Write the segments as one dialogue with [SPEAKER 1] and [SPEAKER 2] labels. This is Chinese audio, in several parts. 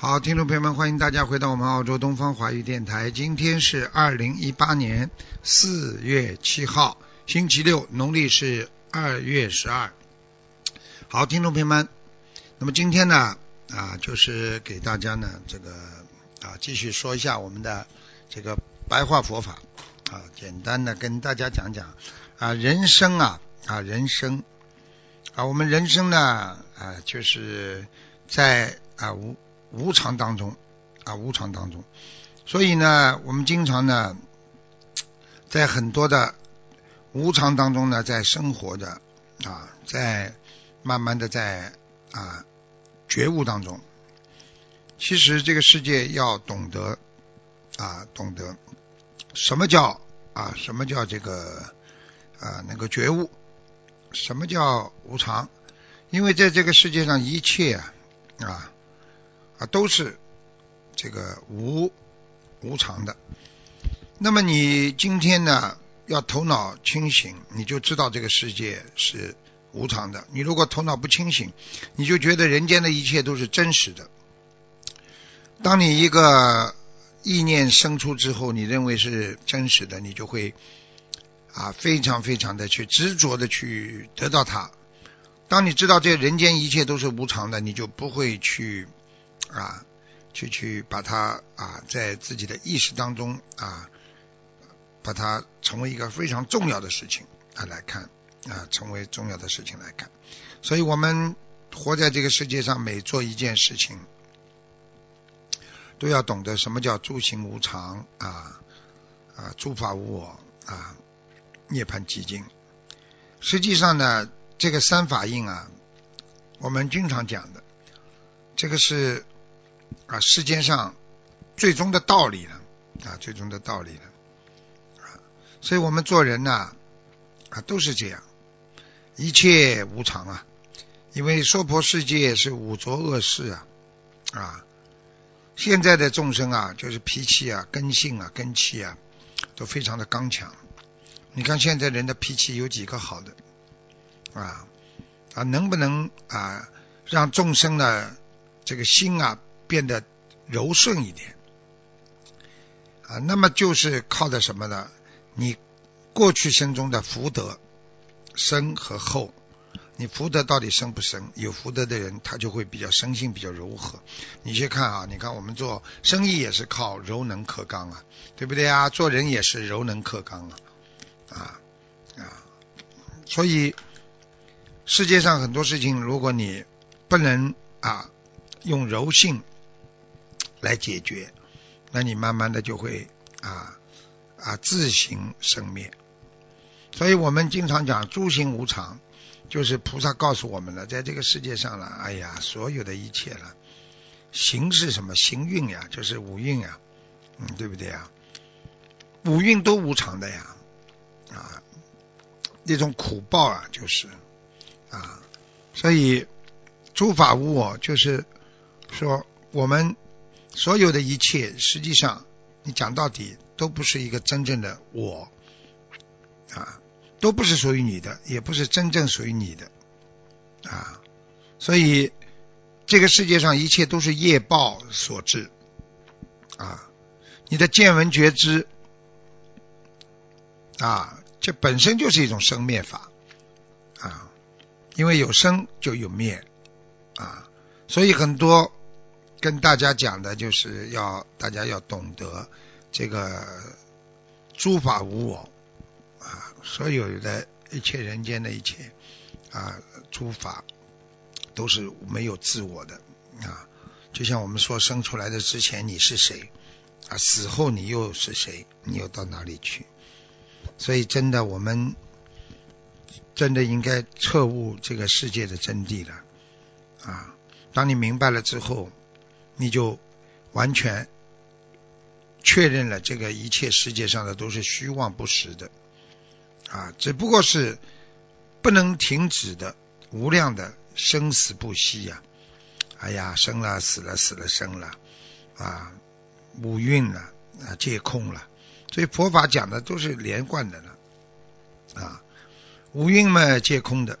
[SPEAKER 1] 好，听众朋友们，欢迎大家回到我们澳洲东方华语电台。今天是二零一八年四月七号，星期六，农历是二月十二。好，听众朋友们，那么今天呢啊，就是给大家呢这个啊继续说一下我们的这个白话佛法啊，简单的跟大家讲讲啊人生啊啊人生啊我们人生呢啊就是在啊无。无常当中啊，无常当中，所以呢，我们经常呢，在很多的无常当中呢，在生活的啊，在慢慢的在啊觉悟当中，其实这个世界要懂得啊，懂得什么叫啊，什么叫这个啊，那个觉悟，什么叫无常？因为在这个世界上一切啊啊。啊，都是这个无无常的。那么你今天呢，要头脑清醒，你就知道这个世界是无常的。你如果头脑不清醒，你就觉得人间的一切都是真实的。当你一个意念生出之后，你认为是真实的，你就会啊非常非常的去执着的去得到它。当你知道这人间一切都是无常的，你就不会去。啊，去去把它啊，在自己的意识当中啊，把它成为一个非常重要的事情啊来看啊，成为重要的事情来看。所以我们活在这个世界上，每做一件事情，都要懂得什么叫诸行无常啊啊，诸法无我啊，涅槃寂静。实际上呢，这个三法印啊，我们经常讲的，这个是。啊，世间上最终的道理了啊，最终的道理了啊，所以我们做人呢啊都是这样，一切无常啊，因为娑婆世界是五浊恶世啊啊，现在的众生啊，就是脾气啊、根性啊、根气啊，都非常的刚强。你看现在人的脾气有几个好的啊啊，能不能啊让众生的这个心啊？变得柔顺一点啊，那么就是靠的什么呢？你过去生中的福德深和厚，你福德到底深不深？有福德的人，他就会比较生性，比较柔和。你去看啊，你看我们做生意也是靠柔能克刚啊，对不对啊？做人也是柔能克刚啊，啊啊，所以世界上很多事情，如果你不能啊用柔性。来解决，那你慢慢的就会啊啊自行生灭。所以我们经常讲诸行无常，就是菩萨告诉我们了，在这个世界上了，哎呀，所有的一切了，行是什么？行运呀，就是五蕴呀，嗯，对不对呀？五蕴都无常的呀，啊，那种苦报啊，就是啊，所以诸法无我，就是说我们。所有的一切，实际上你讲到底都不是一个真正的我啊，都不是属于你的，也不是真正属于你的啊。所以这个世界上一切都是业报所致啊。你的见闻觉知啊，这本身就是一种生灭法啊，因为有生就有灭啊，所以很多。跟大家讲的就是要大家要懂得这个诸法无我啊，所有的一切人间的一切啊诸法都是没有自我的啊，就像我们说生出来的之前你是谁啊，死后你又是谁，你又到哪里去？所以真的我们真的应该彻悟这个世界的真谛了啊，当你明白了之后，你就完全确认了这个一切世界上的都是虚妄不实的啊，只不过是不能停止的无量的生死不息呀！哎呀，生了死了死了生了啊，五蕴了啊，皆空了。所以佛法讲的都是连贯的了啊，五蕴嘛皆空的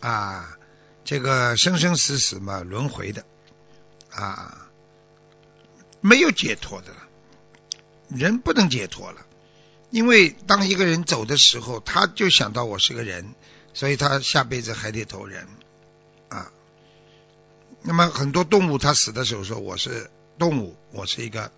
[SPEAKER 1] 啊。这个生生死死嘛，轮回的啊，没有解脱的了。人不能解脱了，因为当一个人走的时候，他就想到我是个人，所以他下辈子还得投人啊。那么很多动物，它死的时候说我是动物，我是一个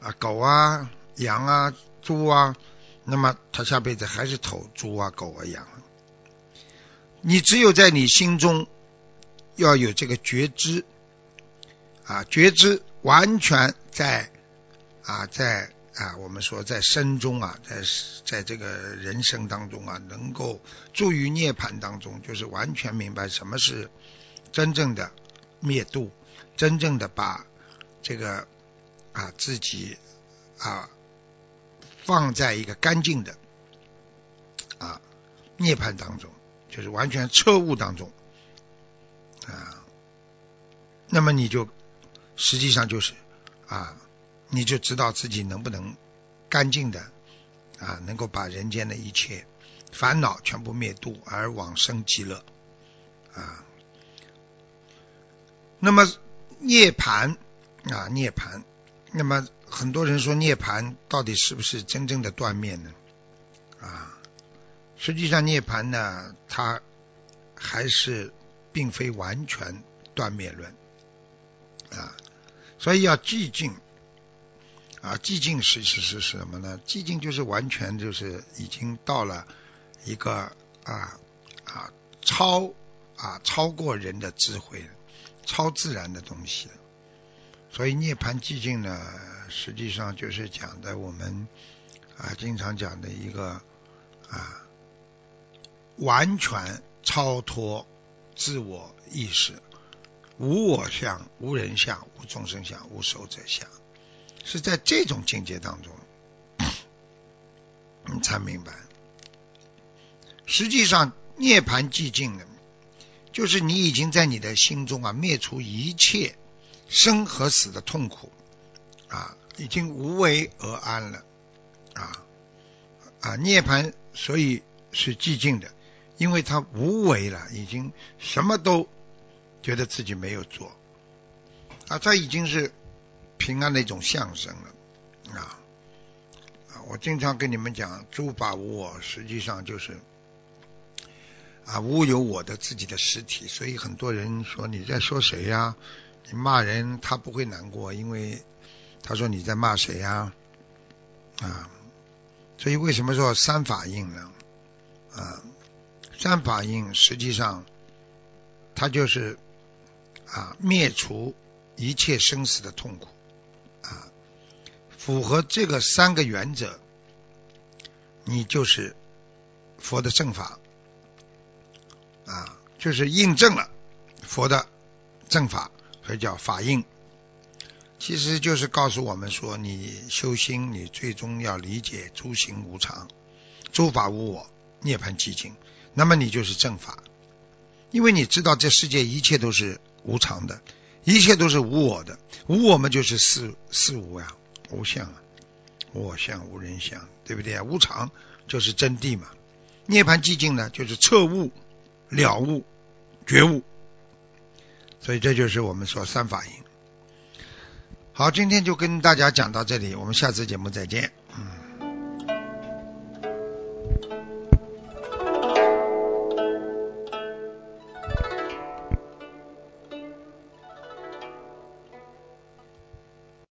[SPEAKER 1] 啊狗啊、羊啊、猪啊，那么他下辈子还是投猪啊、狗啊、羊。你只有在你心中要有这个觉知啊，觉知完全在啊，在啊，我们说在身中啊，在在这个人生当中啊，能够住于涅盘当中，就是完全明白什么是真正的灭度，真正的把这个啊自己啊放在一个干净的啊涅盘当中。就是完全彻悟当中啊，那么你就实际上就是啊，你就知道自己能不能干净的啊，能够把人间的一切烦恼全部灭度而往生极乐啊。那么涅盘啊，涅盘，那么很多人说涅盘到底是不是真正的断灭呢？啊？实际上，涅盘呢，它还是并非完全断灭论啊，所以要寂静啊，寂静是是是什么呢？寂静就是完全就是已经到了一个啊啊超啊超过人的智慧、超自然的东西。所以涅槃寂静呢，实际上就是讲的我们啊经常讲的一个啊。完全超脱自我意识，无我相、无人相、无众生相、无寿者相，是在这种境界当中，你才明白。实际上，涅盘寂静呢，就是你已经在你的心中啊灭除一切生和死的痛苦啊，已经无为而安了啊啊！涅盘所以是寂静的。因为他无为了，已经什么都觉得自己没有做啊，这已经是平安的一种象征了啊啊！我经常跟你们讲，诸法无我，实际上就是啊，无有我的自己的实体。所以很多人说你在说谁呀？你骂人他不会难过，因为他说你在骂谁呀？啊，所以为什么说三法印呢？啊？三法印实际上，它就是啊灭除一切生死的痛苦啊，符合这个三个原则，你就是佛的正法啊，就是印证了佛的正法，所以叫法印。其实就是告诉我们说，你修心，你最终要理解诸行无常，诸法无我，涅槃寂静。那么你就是正法，因为你知道这世界一切都是无常的，一切都是无我的，无我们就是四四无呀，无相啊，无我相、无人相，对不对啊？无常就是真谛嘛，涅盘寂静呢，就是彻悟、了悟、觉悟，所以这就是我们说三法印。好，今天就跟大家讲到这里，我们下次节目再见。嗯。